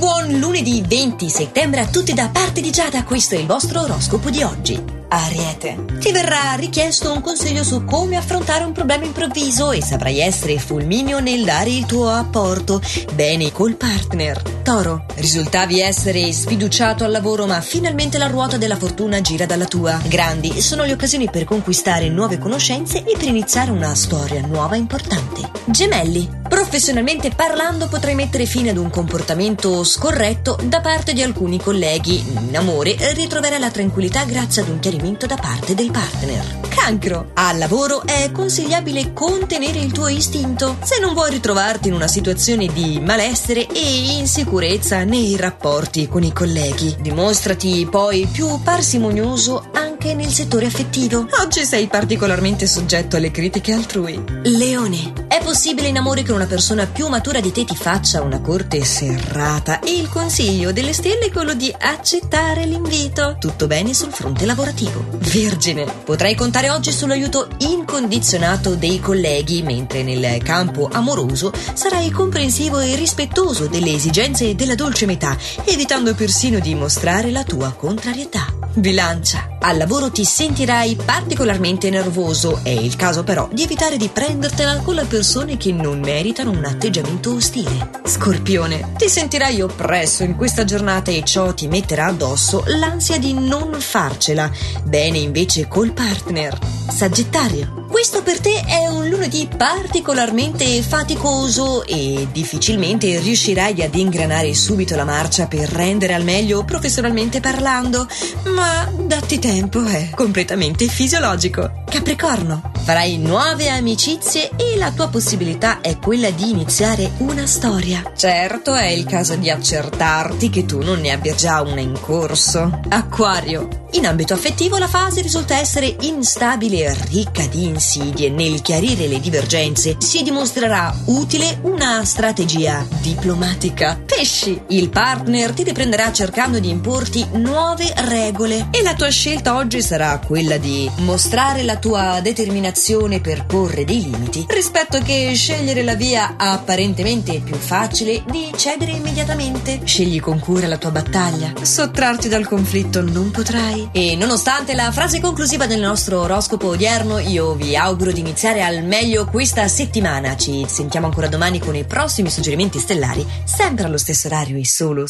Buon lunedì 20 settembre a tutti da parte di Giada, questo è il vostro oroscopo di oggi. Ariete, ti verrà richiesto un consiglio su come affrontare un problema improvviso e saprai essere fulmineo nel dare il tuo apporto. Bene col partner. Toro, risultavi essere sfiduciato al lavoro ma finalmente la ruota della fortuna gira dalla tua. Grandi sono le occasioni per conquistare nuove conoscenze e per iniziare una storia nuova importante. Gemelli, Professionalmente parlando potrai mettere fine ad un comportamento scorretto da parte di alcuni colleghi. In amore ritroverai la tranquillità grazie ad un chiarimento da parte del partner. Cancro. Al lavoro è consigliabile contenere il tuo istinto se non vuoi ritrovarti in una situazione di malessere e insicurezza nei rapporti con i colleghi. Dimostrati poi più parsimonioso anche nel settore affettivo. Oggi sei particolarmente soggetto alle critiche altrui. Leone. Possibile in amore che una persona più matura di te ti faccia una corte serrata e il consiglio delle stelle è quello di accettare l'invito. Tutto bene sul fronte lavorativo. Vergine, potrai contare oggi sull'aiuto incondizionato dei colleghi, mentre nel campo amoroso sarai comprensivo e rispettoso delle esigenze della dolce metà, evitando persino di mostrare la tua contrarietà. Bilancia. Al lavoro ti sentirai particolarmente nervoso, è il caso però di evitare di prendertela con le persone che non meritano un atteggiamento ostile. Scorpione. Ti sentirai oppresso in questa giornata e ciò ti metterà addosso l'ansia di non farcela. Bene invece col partner. Sagittario. Questo per te è un lunedì particolarmente faticoso e difficilmente riuscirai ad ingranare subito la marcia per rendere al meglio professionalmente parlando, ma datti tempo, è completamente fisiologico. Capricorno, farai nuove amicizie e la tua possibilità è quella di iniziare una storia. Certo, è il caso di accertarti che tu non ne abbia già una in corso. Acquario, in ambito affettivo la fase risulta essere instabile e ricca di insidie. Nel chiarire le divergenze si dimostrerà utile una strategia diplomatica. Pesci, il partner ti riprenderà cercando di importi nuove regole e la tua scelta oggi sarà quella di mostrare la tua determinazione per porre dei limiti rispetto che scegliere la via apparentemente più facile di cedere immediatamente. Scegli con cura la tua battaglia. Sottrarti dal conflitto non potrai. E nonostante la frase conclusiva del nostro oroscopo odierno, io vi auguro di iniziare al meglio questa settimana. Ci sentiamo ancora domani con i prossimi suggerimenti stellari, sempre allo stesso orario e solo